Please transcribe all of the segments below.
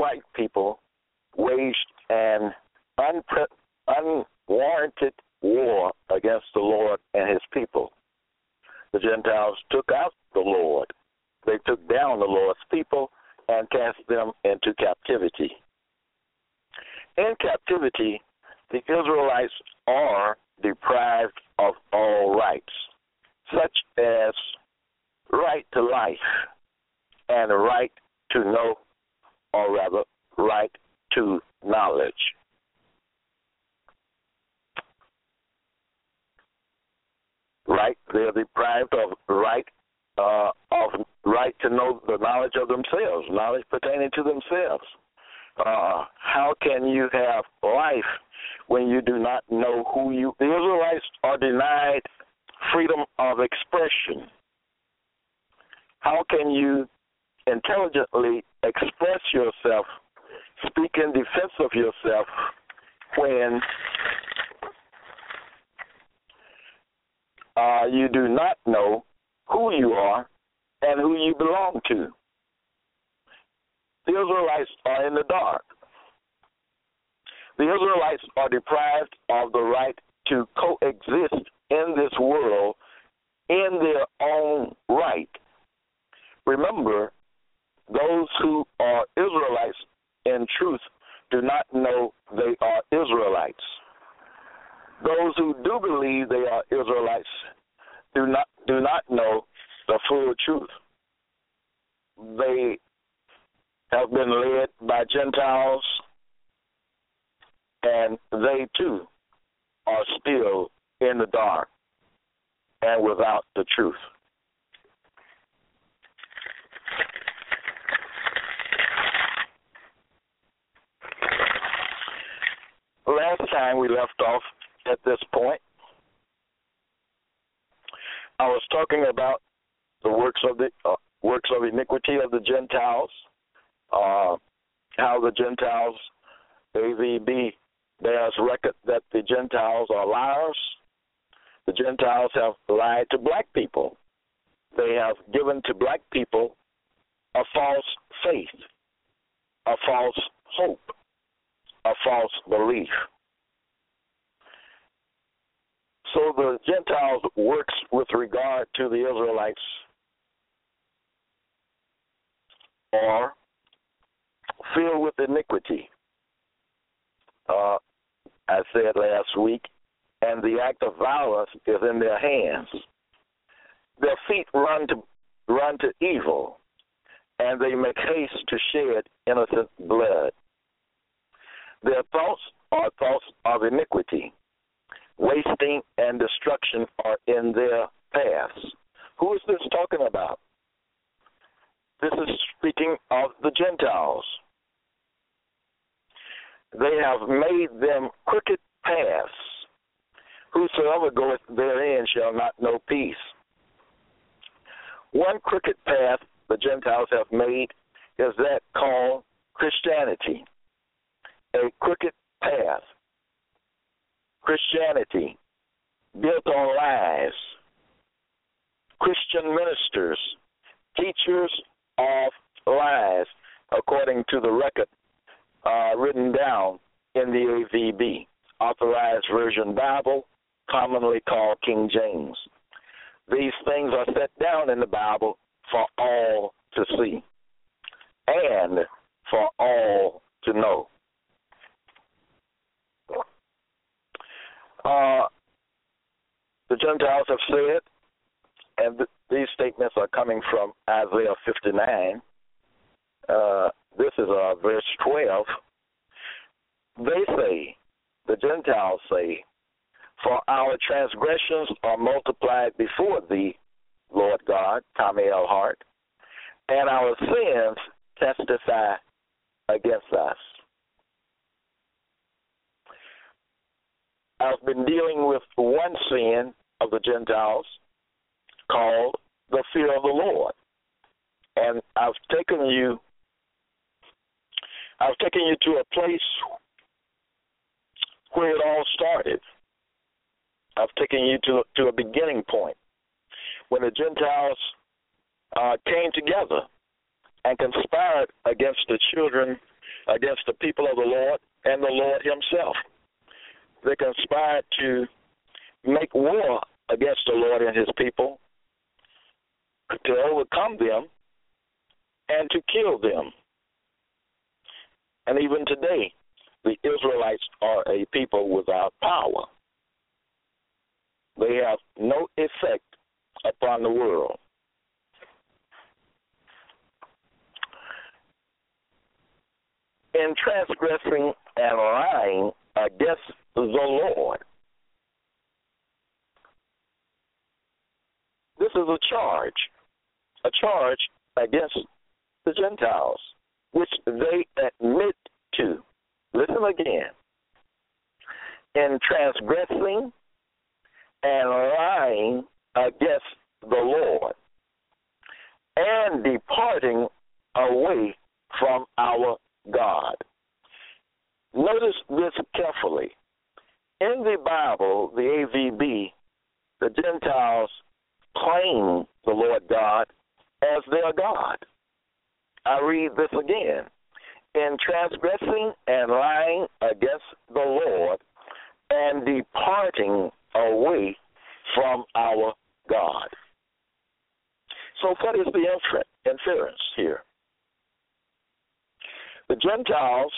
white people waged an unpre- unwarranted war against the Lord and his people. The Gentiles took out the Lord. They took down the Lord's people and cast them into captivity. In captivity, the Israelites are deprived of all rights, such as right to life and right to know or rather, right to knowledge. Right, they're deprived of right uh, of right to know the knowledge of themselves, knowledge pertaining to themselves. Uh, how can you have life when you do not know who you? The Israelites are denied freedom of expression. How can you intelligently express yourself, speak in defense of yourself when uh, you do not know who you are and who you belong to. The Israelites are in the dark. The Israelites are deprived of the right to coexist in this world in their own right. Remember, those who are Israelites in truth do not know they are Israelites. Those who do believe they are Israelites do not do not know the full truth. They have been led by Gentiles and they too are still in the dark and without the truth. last time we left off at this point, I was talking about the works of the uh, works of iniquity of the Gentiles, uh, how the Gentiles, AVB, bears record that the Gentiles are liars. The Gentiles have lied to black people. They have given to black people a false faith, a false hope, a false belief. So the Gentiles works with regard to the Israelites are filled with iniquity. Uh, I said last week, and the act of violence is in their hands. Their feet run to run to evil, and they make haste to shed innocent blood. Their thoughts are thoughts of iniquity. Wasting and destruction are in their paths. Who is this talking about? This is speaking of the Gentiles. They have made them crooked paths. Whosoever goeth therein shall not know peace. One crooked path the Gentiles have made is that called Christianity a crooked path. Christianity built on lies. Christian ministers, teachers of lies, according to the record uh, written down in the AVB, Authorized Version Bible, commonly called King James. These things are set down in the Bible for all to see and for all to know. Uh, the Gentiles have said, and th- these statements are coming from Isaiah 59. Uh, this is uh, verse 12. They say, the Gentiles say, For our transgressions are multiplied before thee, Lord God, Tommy L. Hart, and our sins testify against us. I've been dealing with one sin of the Gentiles called the fear of the Lord. And I've taken you I've taken you to a place where it all started. I've taken you to to a beginning point when the Gentiles uh, came together and conspired against the children, against the people of the Lord and the Lord Himself. They conspired to make war against the Lord and His people, to overcome them, and to kill them. And even today, the Israelites are a people without power. They have no effect upon the world. In transgressing and lying against the Lord, this is a charge, a charge against the Gentiles, which they admit again. In transgressing and lying against the Lord and departing away from our God. Notice this carefully. In the Bible, the AVB, the Gentiles claim the Lord God as their God. I read this again. In transgressing and lying against the Lord and departing away from our God. So, what is the inference here? The Gentiles,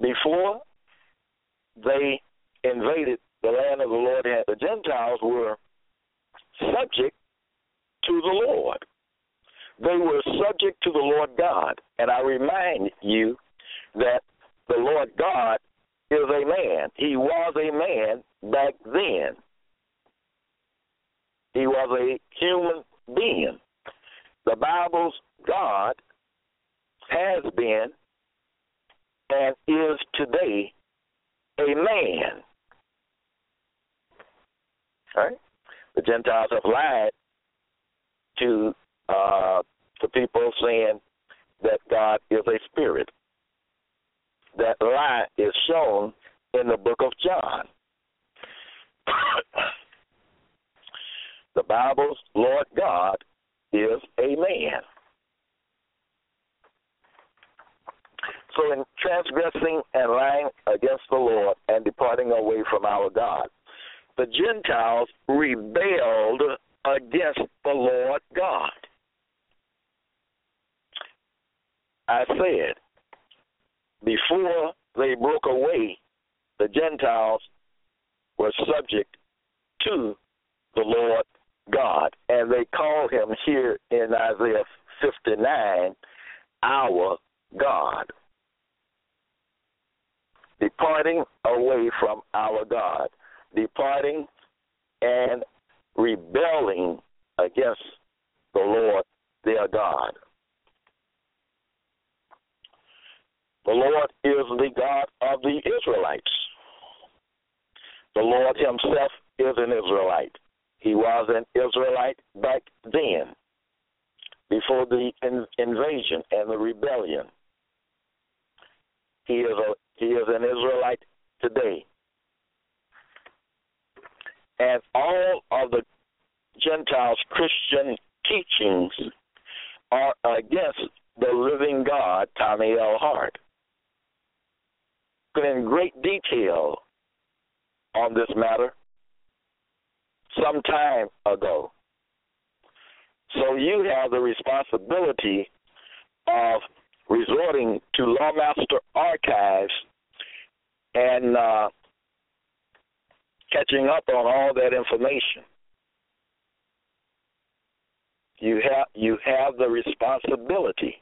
before they invaded the land of the Lord, the Gentiles were subject to the Lord. They were subject to the Lord God. And I remind you that the Lord God is a man. He was a man back then. He was a human being. The Bible's God has been and is today a man. All right? The Gentiles have lied to uh, the people saying that God is a spirit. That lie is shown in the book of John. the Bible's Lord God is a man. So, in transgressing and lying against the Lord and departing away from our God, the Gentiles rebelled against the Lord God. I said, before they broke away, the Gentiles were subject to the Lord God. And they called him here in Isaiah 59 our God. Departing away from our God, departing and rebelling against the Lord their God. The Lord is the God of the Israelites. The Lord Himself is an Israelite. He was an Israelite back then, before the in, invasion and the rebellion. He is a he is an Israelite today. And all of the Gentiles' Christian teachings are against the living God, Tommy L. Hart. In great detail on this matter some time ago. So you have the responsibility of resorting to Lawmaster Archives and uh, catching up on all that information. You have you have the responsibility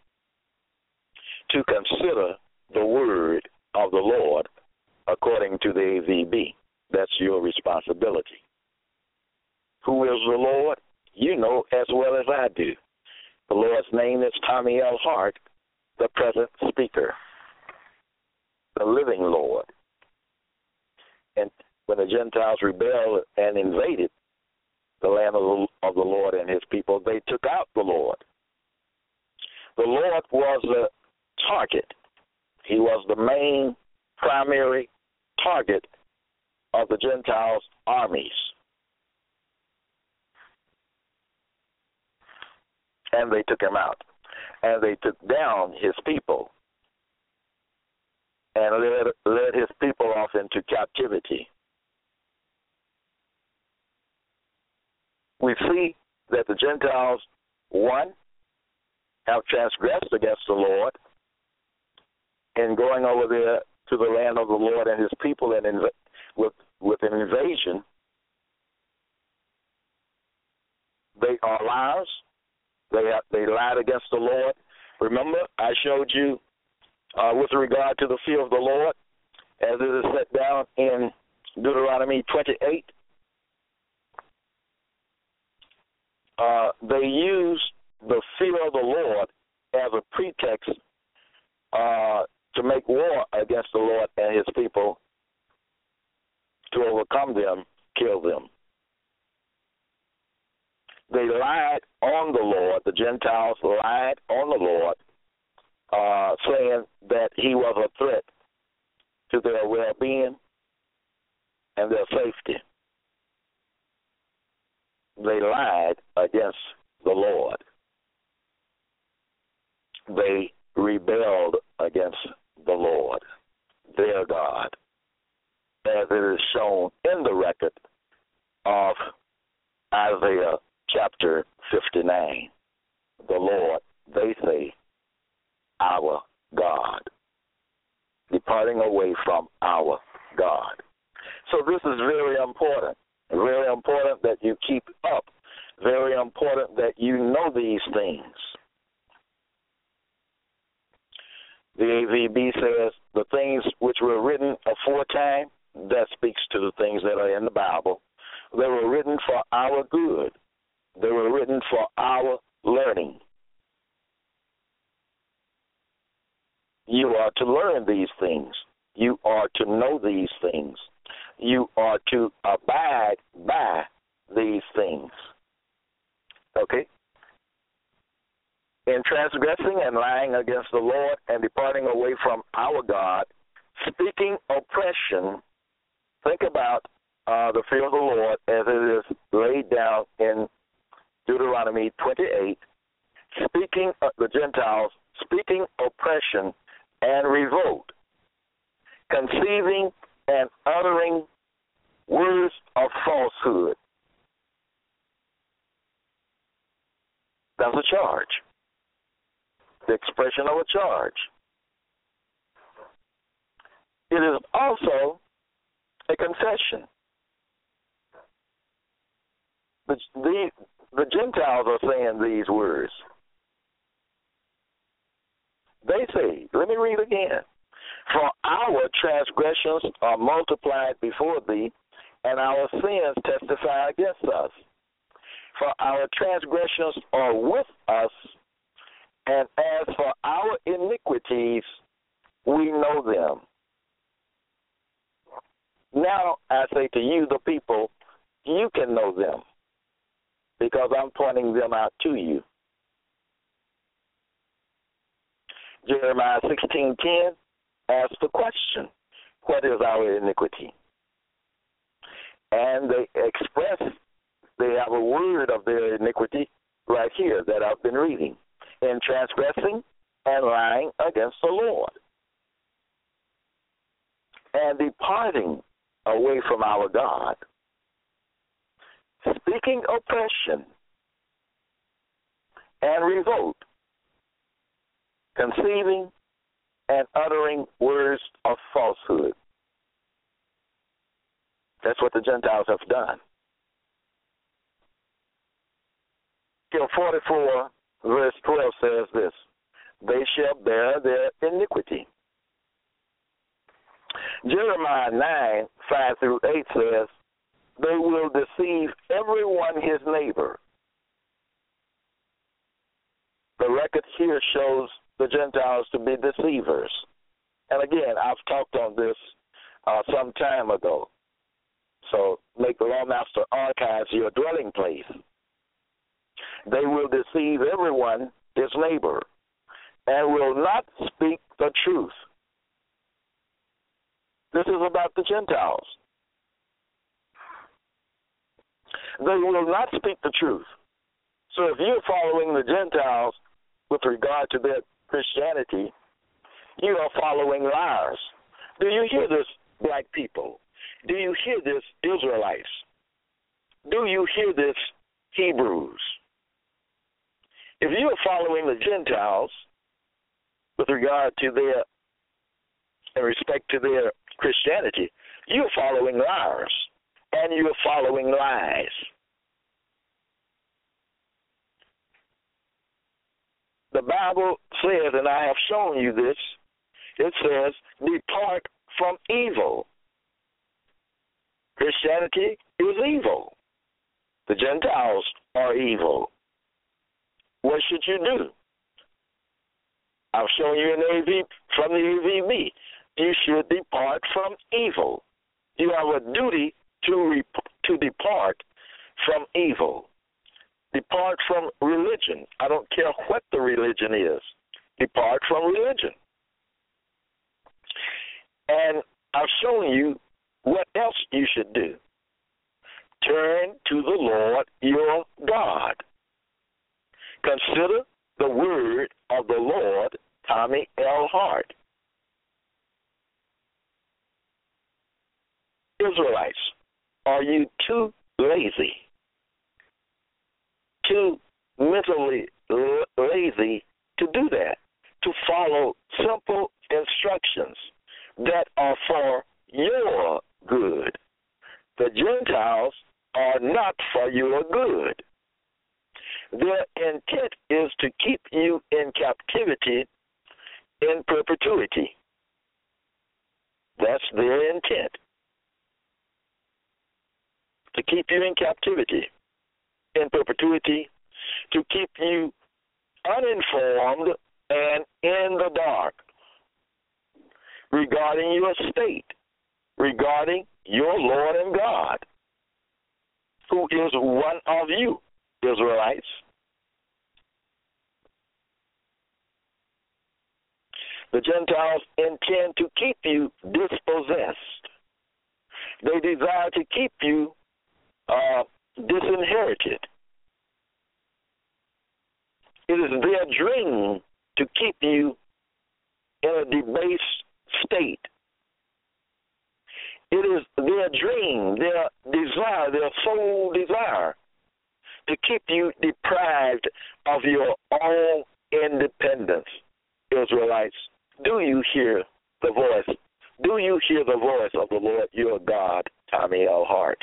to consider the word of the Lord according to the AVB. That's your responsibility. Who is the Lord? You know as well as I do. The Lord's name is Tommy L. Hart, the present speaker, the living Lord. And when the Gentiles rebelled and invaded the land of the Lord and his people, they took out the Lord. The Lord was the target, he was the main primary target of the Gentiles' armies. And they took him out. And they took down his people and led, led his people off into captivity. We see that the Gentiles, one, have transgressed against the Lord in going over there to the land of the Lord and his people and inv- with with an invasion. They are liars. They have, they lied against the Lord. Remember, I showed you uh, with regard to the fear of the Lord, as it is set down in Deuteronomy 28. Uh, they use the fear of the Lord as a pretext uh, to make war against the Lord and his people, to overcome them, kill them. They lied on the Lord, the Gentiles lied on the Lord, uh, saying that he was a threat to their well being and their safety. They lied against the Lord. They rebelled against the Lord, their God, as it is shown in the record of Isaiah chapter 59. The Lord, they say, our God, departing away from our God. So this is very important. Very important that you keep up. Very important that you know these things. The AVB says the things which were written aforetime, that speaks to the things that are in the Bible. They were written for our good. They were written for our learning. You are to learn these things. You are to know these things. You are to abide by these things. Okay? In transgressing and lying against the Lord and departing away from our God, speaking oppression, think about uh, the fear of the Lord as it is laid down in Deuteronomy 28, speaking uh, the Gentiles, speaking oppression and revolt, conceiving and uttering words of falsehood. That's a charge. The expression of a charge. It is also a confession. The, the, the Gentiles are saying these words. They say, let me read again. For our transgressions are multiplied before thee, and our sins testify against us. For our transgressions are with us, and as for our iniquities, we know them. Now I say to you, the people, you can know them, because I'm pointing them out to you. Jeremiah 16:10 asks the question, "What is our iniquity?" And they express they have a word of their iniquity right here that I've been reading in transgressing and lying against the Lord and departing away from our God, speaking oppression and revolt conceiving and uttering words of falsehood. That's what the Gentiles have done. Till 44, verse 12 says this They shall bear their iniquity. Jeremiah 9, 5 through 8 says, They will deceive everyone his neighbor. The record here shows the Gentiles to be deceivers. And again, I've talked on this uh, some time ago. So make the Lawmaster Archives your dwelling place. They will deceive everyone, his neighbor, and will not speak the truth. This is about the Gentiles. They will not speak the truth. So if you're following the Gentiles with regard to their Christianity, you are following liars. Do you hear this, black people? Do you hear this, Israelites? Do you hear this, Hebrews? Following the Gentiles with regard to their, in respect to their Christianity, you're following liars and you're following lies. The Bible says, and I have shown you this, it says, depart from evil. Christianity is evil. The Gentiles are evil. What should you do? I've shown you an AV from the AVB. You should depart from evil. You have a duty to to depart from evil. Depart from religion. I don't care what the religion is. Depart from religion. And I've shown you what else you should do. Turn to the Lord your God. Consider the word of the Lord, Tommy L. Hart. Israelites, are you too lazy, too mentally lazy to do that, to follow simple instructions that are for your good? The Gentiles are not for your good. Their intent is to keep you in captivity in perpetuity. That's their intent. To keep you in captivity in perpetuity, to keep you uninformed and in the dark regarding your state, regarding your Lord and God, who is one of you. Israelites. The Gentiles intend to keep you dispossessed. They desire to keep you uh, disinherited. It is their dream to keep you in a debased state. It is their dream, their desire, their sole desire to keep you deprived of your own independence. Israelites, do you hear the voice? Do you hear the voice of the Lord your God, Tommy L. Hart?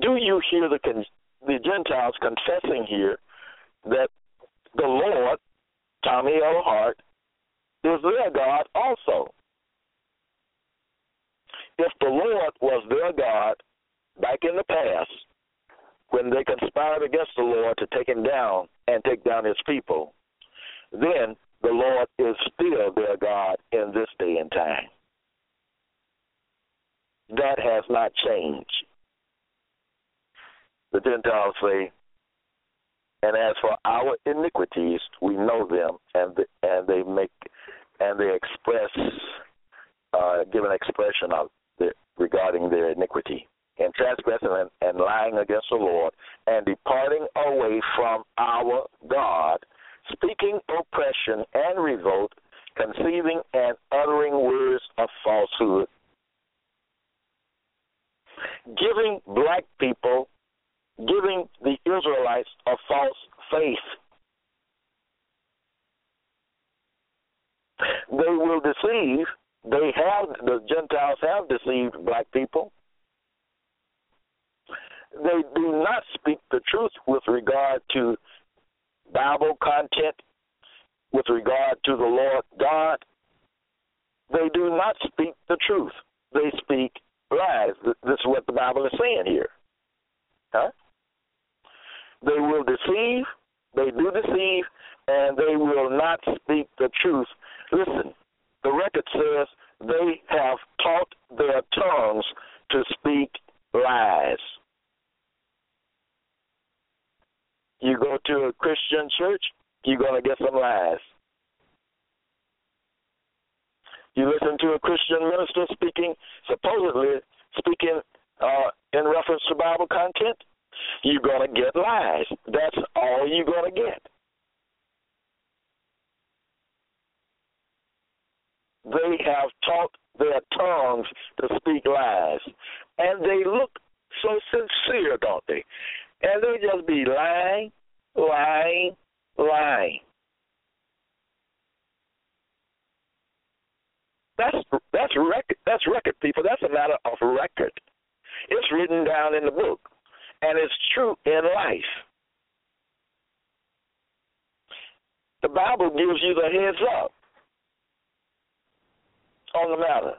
Do you hear the the Gentiles confessing here that the Lord, Tommy L. Hart, is their God also? If the Lord was their God back in the past, when they conspired against the Lord to take him down and take down his people, then the Lord is still their God in this day and time. That has not changed. The Gentiles say, and as for our iniquities, we know them, and the, and they make and they express, uh, give an expression of regarding their iniquity and transgressing and, and lying against the Lord and departing away from our God, speaking oppression and revolt, conceiving and uttering words of falsehood, giving black people, giving the Israelites a false faith. They will deceive They have the Gentiles have deceived black people. They do not speak the truth with regard to Bible content, with regard to the Lord God. They do not speak the truth. They speak lies. This is what the Bible is saying here. Huh? They will deceive, they do deceive, and they will not speak the truth. Listen, the record says they have taught their tongues to speak lies. You go to a Christian church, you're going to get some lies. You listen to a Christian minister speaking, supposedly speaking uh, in reference to Bible content, you're going to get lies. That's all you're going to get. They have taught their tongues to speak lies. And they look so sincere, don't they? And they just be lying, lying, lying. That's that's record. That's record, people. That's a matter of record. It's written down in the book, and it's true in life. The Bible gives you the heads up on the matter.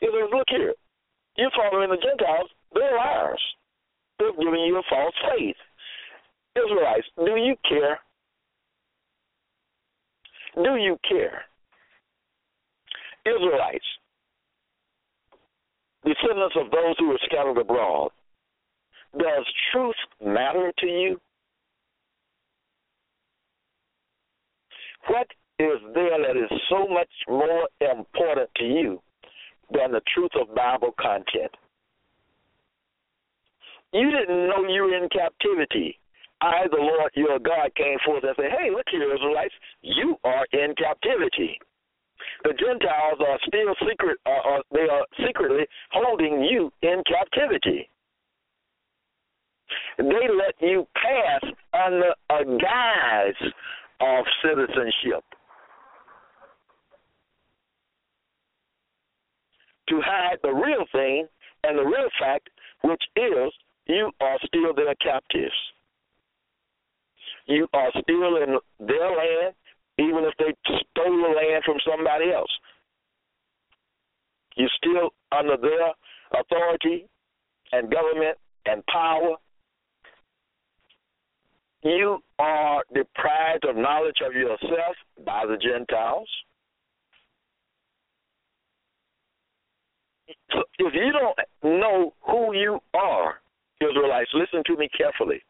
He says, look here, you're following the Gentiles, they're liars. They're giving you a false faith. Israelites, do you care? Do you care? Israelites, descendants of those who were scattered abroad, does truth matter to you? What is there that is so much more important to you than the truth of Bible content? You didn't know you were in captivity. I, the Lord your God, came forth and said, Hey, look here, Israelites, you are in captivity. The Gentiles are still secret, uh, uh, they are secretly holding you in captivity. They let you pass under a guise of citizenship. To hide the real thing and the real fact, which is you are still their captives. You are still in their land, even if they stole the land from somebody else. You're still under their authority and government and power. You are deprived of knowledge of yourself by the Gentiles. So if you don't know who you are, Israelites, listen to me carefully.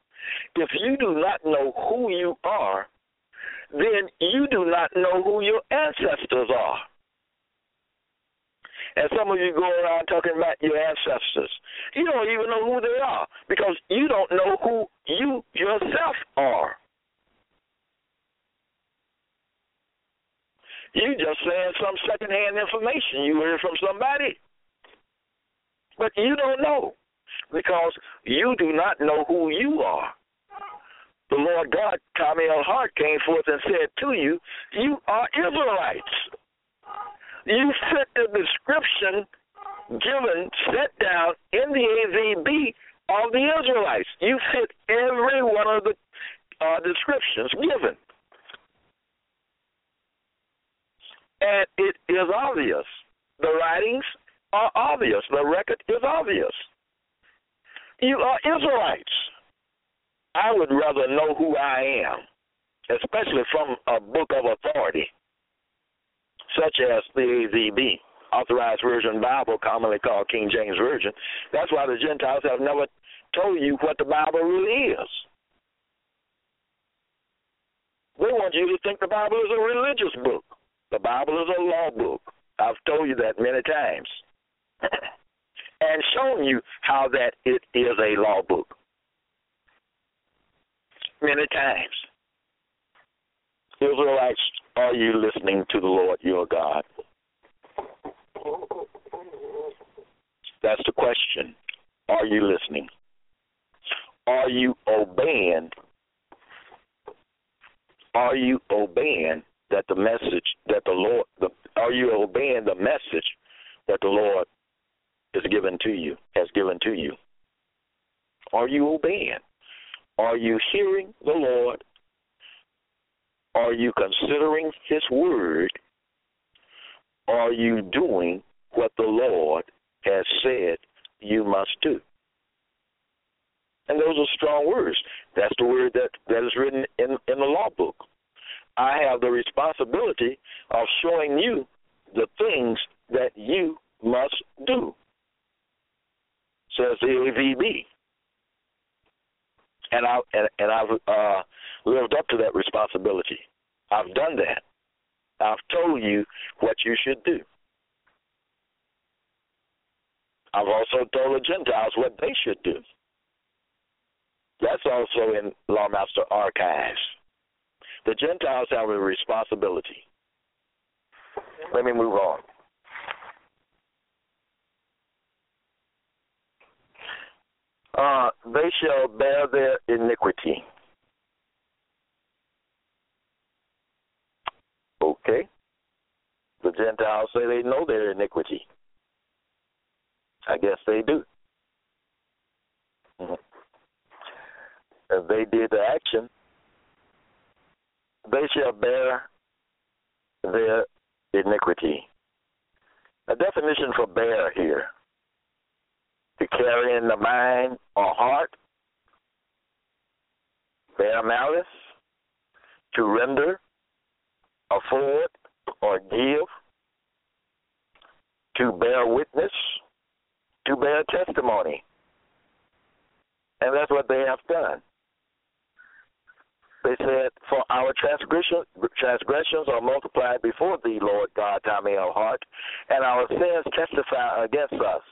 If you do not know who you are, then you do not know who your ancestors are. And some of you go around talking about your ancestors. You don't even know who they are because you don't know who you yourself are. You just saying some secondhand information you heard from somebody. But you don't know because you do not know who you are. The Lord God, Tommy L. Hart, came forth and said to you, You are Israelites. You fit the description given, set down in the AVB of the Israelites. You fit every one of the uh, descriptions given. And it is obvious. The writings are obvious. The record is obvious. You are Israelites. I would rather know who I am, especially from a book of authority, such as the AVB, Authorized Version Bible, commonly called King James Version. That's why the Gentiles have never told you what the Bible really is. They want you to think the Bible is a religious book. The Bible is a law book. I've told you that many times. and shown you how that it is a law book many times. Israelites, are you listening to the Lord your God? That's the question. Are you listening? Are you obeying? Are you obeying that the message that the Lord the, are you obeying the message that the Lord is given to you has given to you? Are you obeying? Are you hearing the Lord? Are you considering His word? Are you doing what the Lord has said you must do? And those are strong words. That's the word that, that is written in, in the law book. I have the responsibility of showing you the things that you must do, says the AVB. And I and, and I've uh, lived up to that responsibility. I've done that. I've told you what you should do. I've also told the Gentiles what they should do. That's also in Lawmaster Archives. The Gentiles have a responsibility. Let me move on. Uh, they shall bear their iniquity. Okay. The Gentiles say they know their iniquity. I guess they do. Mm-hmm. If they did the action, they shall bear their iniquity. A definition for bear here to carry in the mind or heart, bear malice, to render, afford, or give, to bear witness, to bear testimony. And that's what they have done. They said, For our transgression, transgressions are multiplied before thee, Lord God, Tommy L. Hart, and our sins testify against us.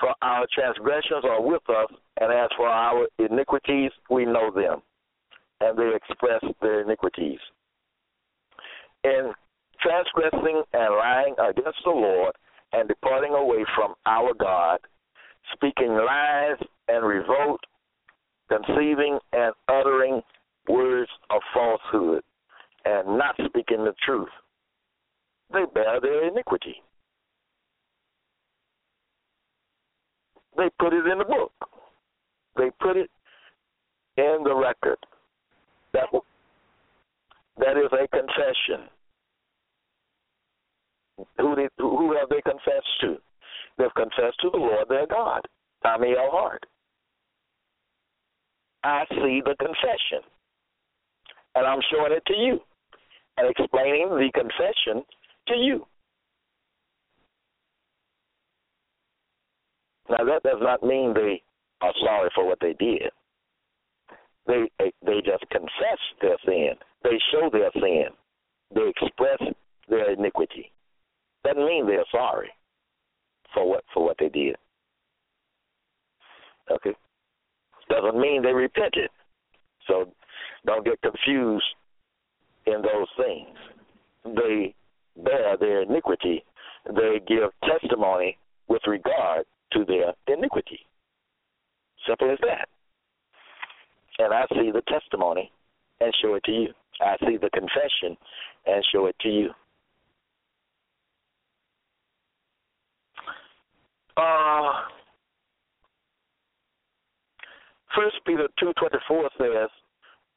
For our transgressions are with us, and as for our iniquities, we know them. And they express their iniquities. In transgressing and lying against the Lord and departing away from our God, speaking lies and revolt, conceiving and uttering words of falsehood and not speaking the truth, they bear their iniquity. They put it in the book. They put it in the record. That, that is a confession. Who, did, who have they confessed to? They've confessed to the Lord their God, Tommy L. Hart. I see the confession and I'm showing it to you and explaining the confession to you. Now that does not mean they are sorry for what they did. They they just confess their sin. They show their sin. They express their iniquity. Doesn't mean they're sorry for what for what they did. Okay. Doesn't mean they repented. So don't get confused in those things. They bear their iniquity. They give testimony with regard to their iniquity. Simple as that. And I see the testimony and show it to you. I see the confession and show it to you. Uh, First Peter two twenty four says,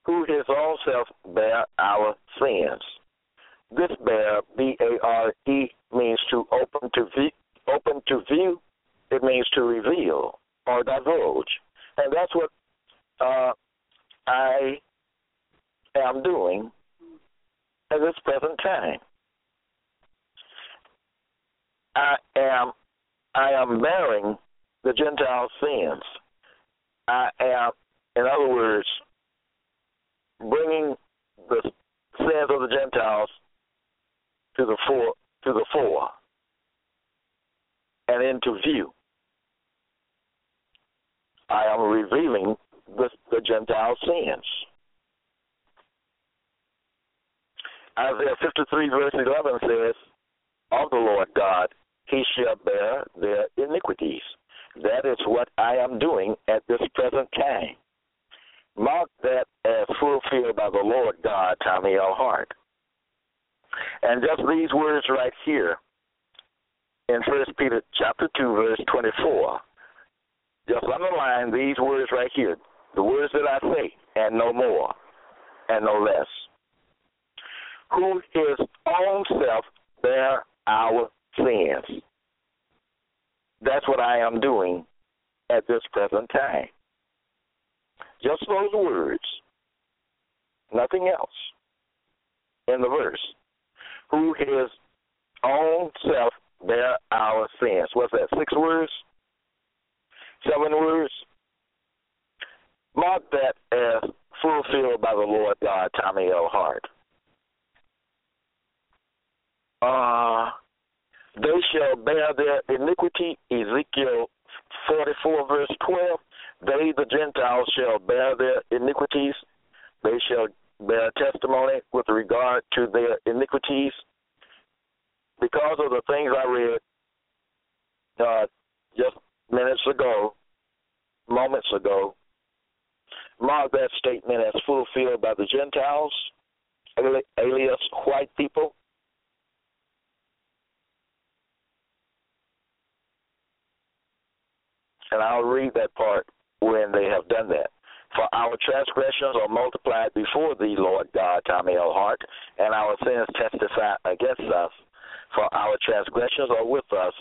who own self bear our sins. This bear, B A R E, means to open to view, open to view. It means to reveal or divulge, and that's what uh, I am doing at this present time. I am I am bearing the Gentile sins. I am, in other words, bringing the sins of the Gentiles to the fore, to the fore, and into view. I am revealing the, the Gentile sins. Isaiah 53, verse 11 says, Of the Lord God, he shall bear their iniquities. That is what I am doing at this present time. Mark that as fulfilled by the Lord God, Tommy L. Hart. And just these words right here in First Peter chapter two, verse twenty-four. Just underline these words right here. The words that I say, and no more, and no less. Who his own self bear our sins. That's what I am doing at this present time. Just those words, nothing else in the verse. Who his own self bear our sins. What's that? Six words? Seven words? Mark that as fulfilled by the Lord God, Tommy L. Hart. Uh, they shall bear their iniquity, Ezekiel 44, verse 12. They, the Gentiles, shall bear their iniquities. They shall bear testimony with regard to their iniquities. Because of the things I read uh, just minutes ago, moments ago, mark that statement as fulfilled by the Gentiles, alias white people. And I'll read that part when they have done that. For our transgressions are multiplied before thee, Lord God, Tommy L. Hart, and our sins testify against us. For our transgressions are with us,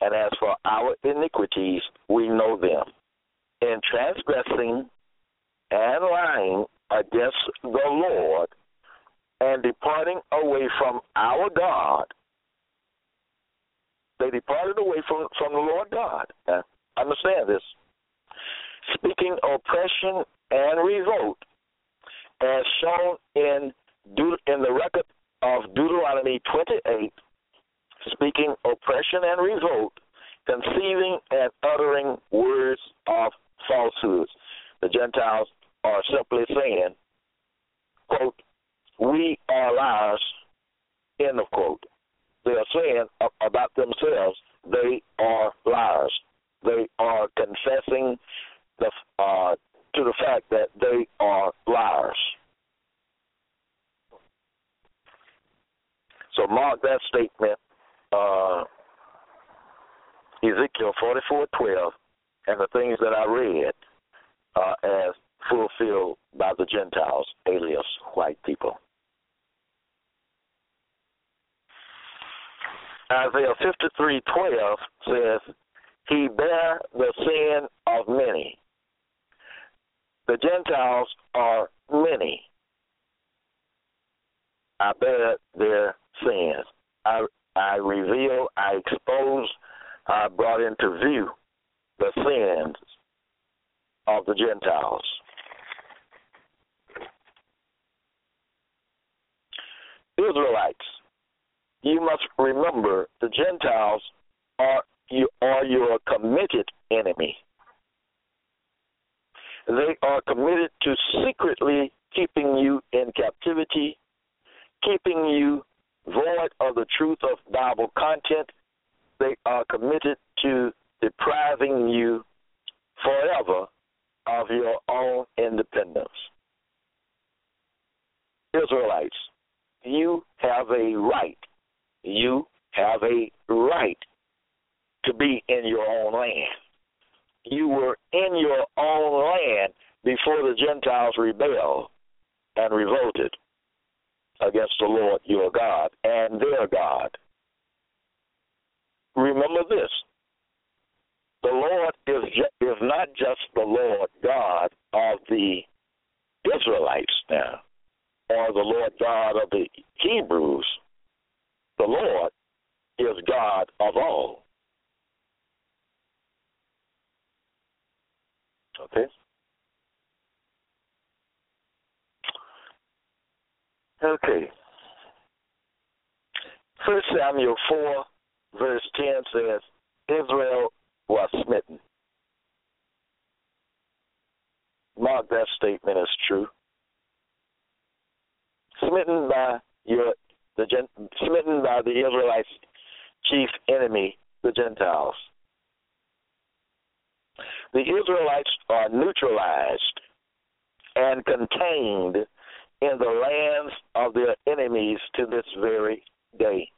and as for our iniquities, we know them. In transgressing and lying against the Lord and departing away from our God, they departed away from, from the Lord God. Now, understand this. Speaking oppression and revolt, as shown in in the record of Deuteronomy 28, speaking oppression and revolt, conceiving and uttering words of falsehoods. The Gentiles are simply saying, quote, we are liars, end of quote. They are saying about themselves, they are liars. They are confessing the, uh, to the fact that they are liars. So mark that statement, uh, Ezekiel forty four twelve, and the things that I read uh, as fulfilled by the Gentiles, alias white people. Isaiah fifty three twelve says, He bare the sin of many the Gentiles are many. I bear their sins. I I reveal, I expose, I brought into view the sins of the Gentiles. Israelites, you must remember the Gentiles are you are your committed enemy. They are committed to secretly keeping you in captivity, keeping you void of the truth of Bible content. They are committed to depriving you forever of your own independence. Israelites, you have a right. You have a right to be in your own land you were in your own land before the Gentiles rebelled and revolted against the Lord your God and their God. Remember this the Lord is, ju- is not just the Lord God of the Israelites now, or the Lord God of the Hebrews. The Lord is God of all. Okay? Okay. First Samuel 4, verse 10 says, Israel was smitten. Mark that statement as true. Smitten by your the smitten by the Israelites' chief enemy, the Gentiles the Israelites are neutralized and contained in the lands of their enemies to this very day.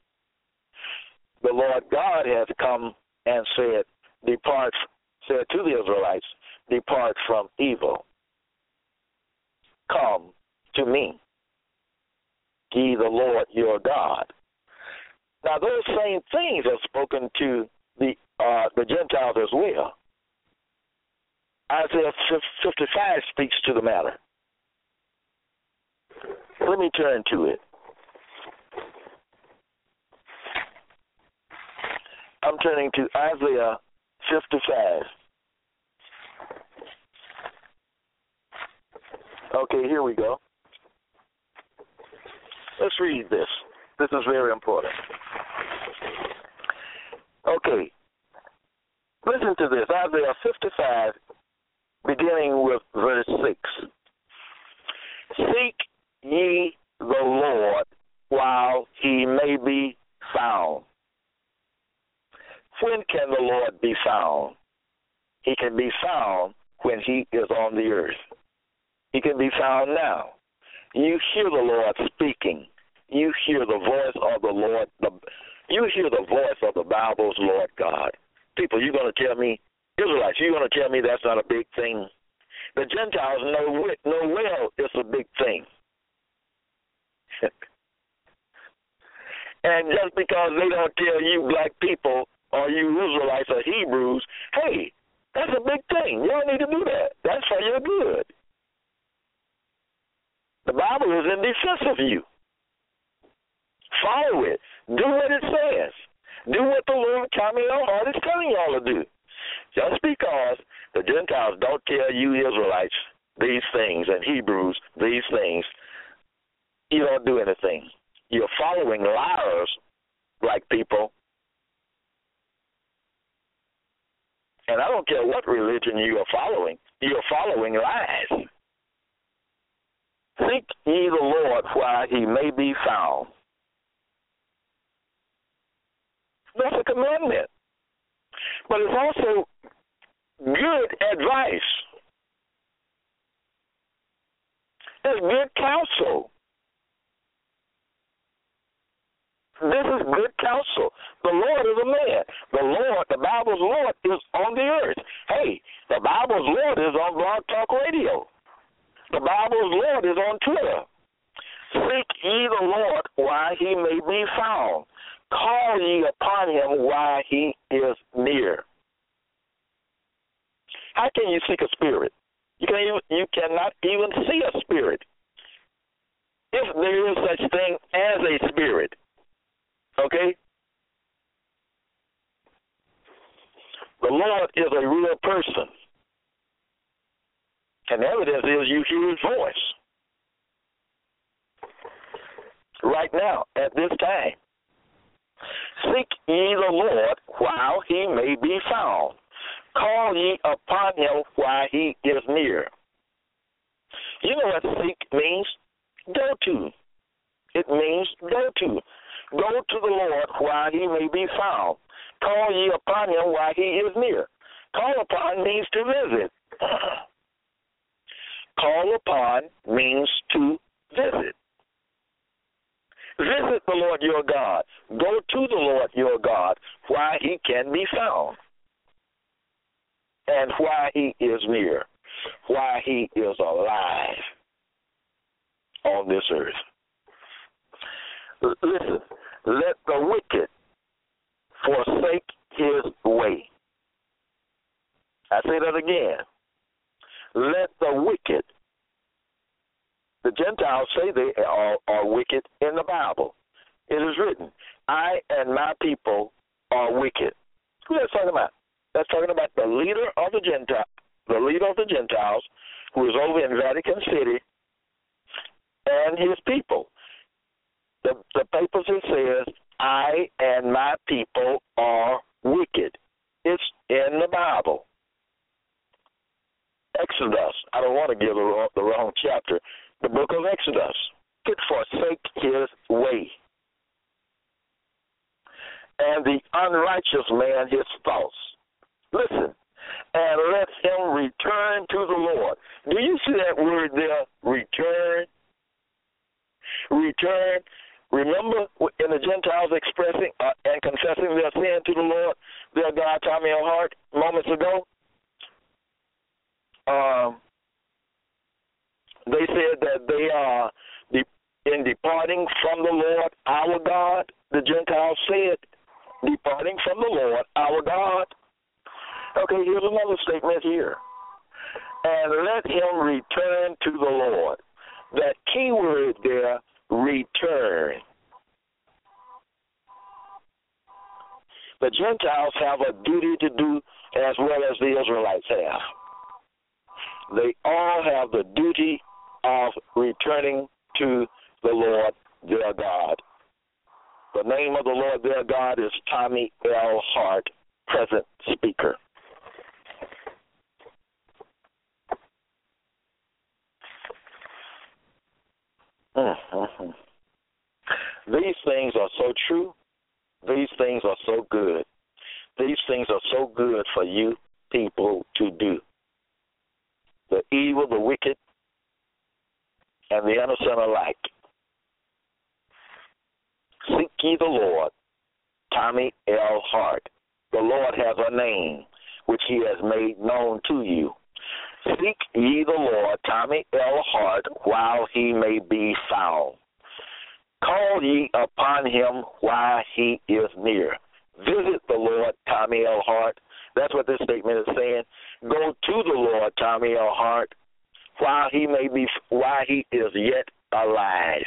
The Lord God has come and said, Depart, said to the Israelites, Depart from evil. Come to me, ye the Lord your God. Now, those same things are spoken to the uh, the Gentiles as well. Isaiah 55 speaks to the matter. Let me turn to it. I'm turning to Isaiah 55. Okay, here we go. Let's read this. This is very important. Okay. Listen to this Isaiah 55, beginning with verse 6. Seek ye the Lord while he may be found. When can the Lord be found? He can be found when he is on the earth. He can be found now. You hear the Lord speaking. You hear the voice of the Lord. The, you hear the voice of the Bible's Lord God. People, you're going to tell me, Israelites, you're going to tell me that's not a big thing. The Gentiles know, know well it's a big thing. and just because they don't tell you black people or you Israelites or Hebrews, hey, that's a big thing. You don't need to do that. That's for your good. The Bible is in defense of you. Follow it. Do what it says. Do what the Lord Tommy Hart is telling y'all to do. Just because the Gentiles don't tell you Israelites these things and Hebrews these things, you don't do anything. You're following liars like people. And I don't care what religion you are following, you're following lies. Seek ye the Lord while he may be found. That's a commandment. But it's also good advice. It's good counsel. This is good counsel. The Lord is a man. The Lord, the Bible's Lord, is on the earth. Hey, the Bible's Lord is on Blog Talk Radio. The Bible's Lord is on Twitter. Seek ye the Lord while he may be found. Call ye upon him while he is near. How can you seek a spirit? You can even, you cannot even see a spirit. If there is such thing as a spirit, Okay? The Lord is a real person. And evidence is you hear his voice. Right now, at this time. Seek ye the Lord while he may be found. Call ye upon him while he is near. You know what seek means? Go to. It means go to. Go to the Lord while he may be found. Call ye upon him while he is near. Call upon means to visit. Call upon means to visit. Visit the Lord your God. Go to the Lord your God while he can be found. And why he is near. why he is alive on this earth. Listen, let the wicked forsake his way. I say that again. Let the wicked, the Gentiles say they are, are wicked in the Bible. It is written, I and my people are wicked. Who that's talking about? That's talking about the leader of the Gentile, the leader of the Gentiles, who is over in Vatican City, and his people the, the it says, I and my people are wicked. It's in the Bible. Exodus. I don't want to give the wrong, the wrong chapter. The book of Exodus. Could forsake his way. And the unrighteous man his thoughts. Listen. And let him return to the Lord. Do you see that word there? Return return. Remember in the Gentiles expressing uh, and confessing their sin to the Lord, their God, Tommy L. Hart, moments ago? Um, they said that they are in departing from the Lord our God. The Gentiles said, departing from the Lord our God. Okay, here's another statement here. And let him return to the Lord. That key word there, return. The Gentiles have a duty to do as well as the Israelites have. They all have the duty of returning to the Lord their God. The name of the Lord their God is Tommy L. Hart, present speaker. Mm-hmm. These things are so true. These things are so good. These things are so good for you people to do. The evil, the wicked, and the innocent alike. Seek ye the Lord. Tommy L. Hart. The Lord has a name which he has made known to you. Seek ye the Lord, Tommy L. Hart, while he may be found. Call ye upon him while he is near. Visit the Lord, Tommy L. Hart. That's what this statement is saying. Go to the Lord, Tommy L. Hart, while he may be while he is yet alive.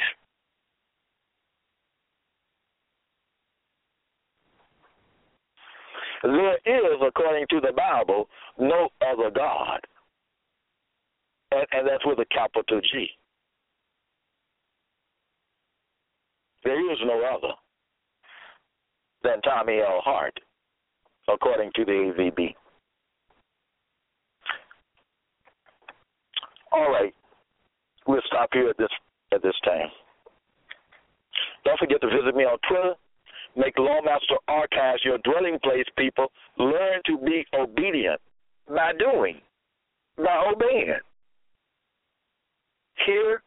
There is, according to the Bible, no other God. And, and that's with a capital G. There is no other than Tommy L. Hart, according to the AVB. All right, we'll stop here at this at this time. Don't forget to visit me on Twitter. Make Lawmaster Archives your dwelling place, people. Learn to be obedient by doing, by obeying. Hear